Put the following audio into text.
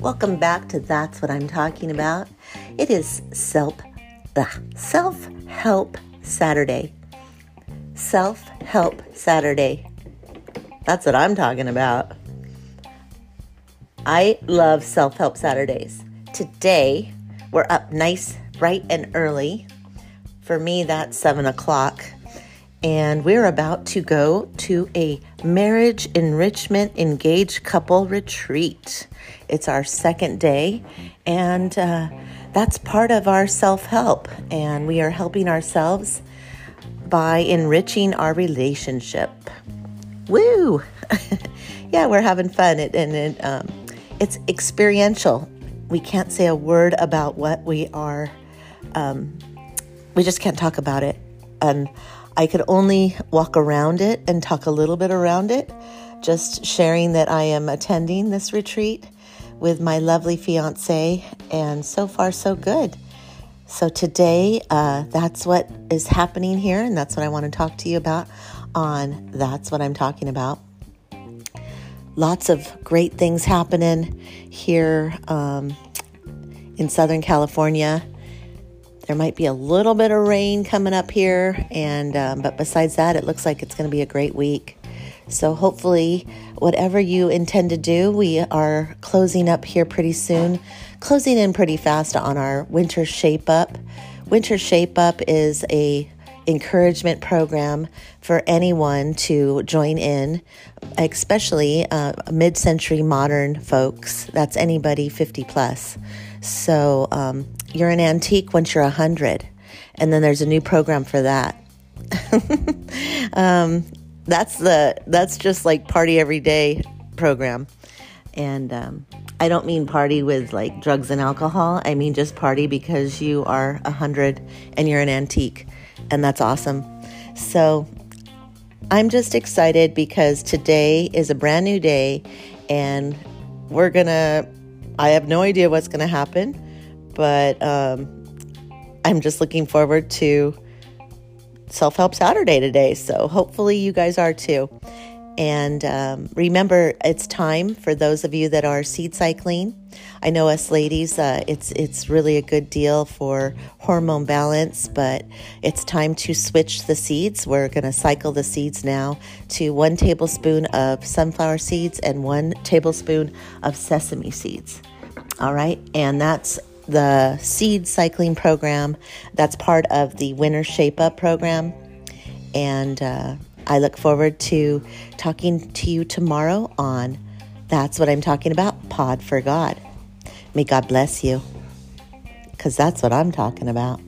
Welcome back to That's What I'm Talking About. It is self self help Saturday. Self help Saturday. That's what I'm talking about. I love self help Saturdays. Today, we're up nice, bright, and early. For me, that's seven o'clock. And we're about to go to a marriage enrichment engaged couple retreat. It's our second day, and uh, that's part of our self help. And we are helping ourselves by enriching our relationship. Woo! yeah, we're having fun, it, and it, um, it's experiential. We can't say a word about what we are, um, we just can't talk about it. And I could only walk around it and talk a little bit around it, just sharing that I am attending this retreat with my lovely fiance, and so far, so good. So, today, uh, that's what is happening here, and that's what I want to talk to you about on That's What I'm Talking About. Lots of great things happening here um, in Southern California. There might be a little bit of rain coming up here, and um, but besides that, it looks like it's going to be a great week. So hopefully, whatever you intend to do, we are closing up here pretty soon, closing in pretty fast on our winter shape up. Winter shape up is a encouragement program for anyone to join in, especially uh, mid-century modern folks. That's anybody 50 plus. So um, you're an antique once you're 100. And then there's a new program for that. um, that's the that's just like party every day program. And um, I don't mean party with like drugs and alcohol. I mean just party because you are a hundred and you're an antique, and that's awesome. So I'm just excited because today is a brand new day, and we're gonna. I have no idea what's gonna happen, but um, I'm just looking forward to Self Help Saturday today. So hopefully you guys are too. And um, remember, it's time for those of you that are seed cycling. I know us ladies, uh, it's it's really a good deal for hormone balance, but it's time to switch the seeds. We're going to cycle the seeds now to one tablespoon of sunflower seeds and one tablespoon of sesame seeds. All right, and that's the seed cycling program. That's part of the Winter Shape Up program. And uh, I look forward to talking to you tomorrow on That's What I'm Talking About Pod for God. May God bless you, because that's what I'm talking about.